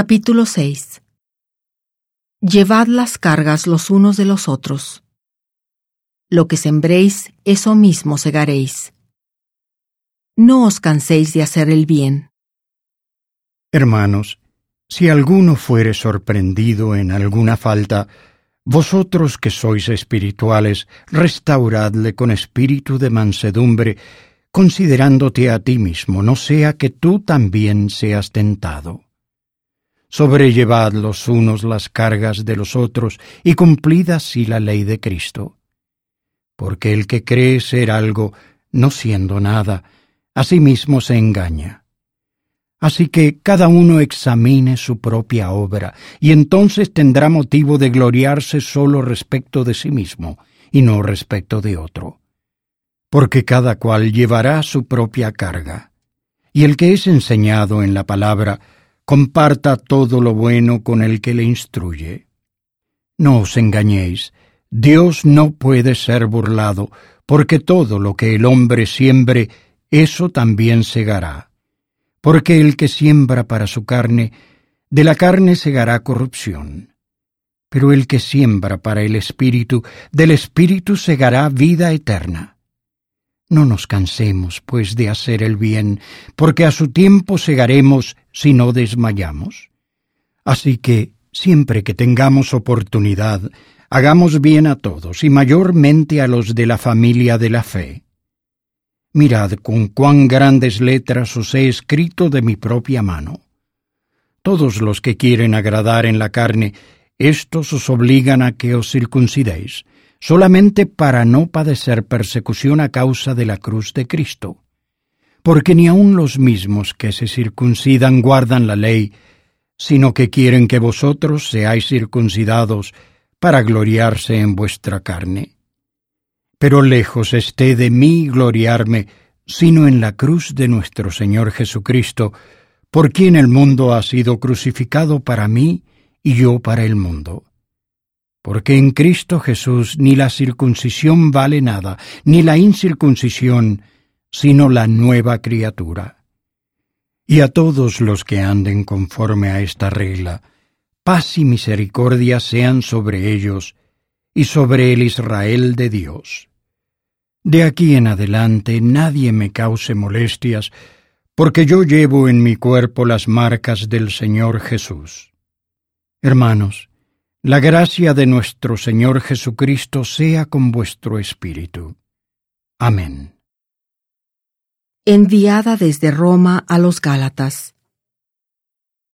Capítulo 6 Llevad las cargas los unos de los otros. Lo que sembréis, eso mismo segaréis. No os canséis de hacer el bien. Hermanos, si alguno fuere sorprendido en alguna falta, vosotros que sois espirituales, restauradle con espíritu de mansedumbre, considerándote a ti mismo, no sea que tú también seas tentado. Sobrellevad los unos las cargas de los otros y cumplid así la ley de Cristo. Porque el que cree ser algo, no siendo nada, a sí mismo se engaña. Así que cada uno examine su propia obra, y entonces tendrá motivo de gloriarse solo respecto de sí mismo, y no respecto de otro. Porque cada cual llevará su propia carga. Y el que es enseñado en la palabra, comparta todo lo bueno con el que le instruye. No os engañéis, Dios no puede ser burlado, porque todo lo que el hombre siembre, eso también segará. Porque el que siembra para su carne, de la carne segará corrupción. Pero el que siembra para el Espíritu, del Espíritu segará vida eterna. No nos cansemos, pues, de hacer el bien, porque a su tiempo segaremos si no desmayamos. Así que, siempre que tengamos oportunidad, hagamos bien a todos, y mayormente a los de la familia de la fe. Mirad con cuán grandes letras os he escrito de mi propia mano. Todos los que quieren agradar en la carne, estos os obligan a que os circuncidéis, solamente para no padecer persecución a causa de la cruz de Cristo. Porque ni aun los mismos que se circuncidan guardan la ley, sino que quieren que vosotros seáis circuncidados para gloriarse en vuestra carne. Pero lejos esté de mí gloriarme, sino en la cruz de nuestro Señor Jesucristo, por quien el mundo ha sido crucificado para mí y yo para el mundo porque en Cristo Jesús ni la circuncisión vale nada, ni la incircuncisión, sino la nueva criatura. Y a todos los que anden conforme a esta regla, paz y misericordia sean sobre ellos y sobre el Israel de Dios. De aquí en adelante nadie me cause molestias, porque yo llevo en mi cuerpo las marcas del Señor Jesús. Hermanos, la gracia de nuestro Señor Jesucristo sea con vuestro espíritu. Amén. Enviada desde Roma a los Gálatas.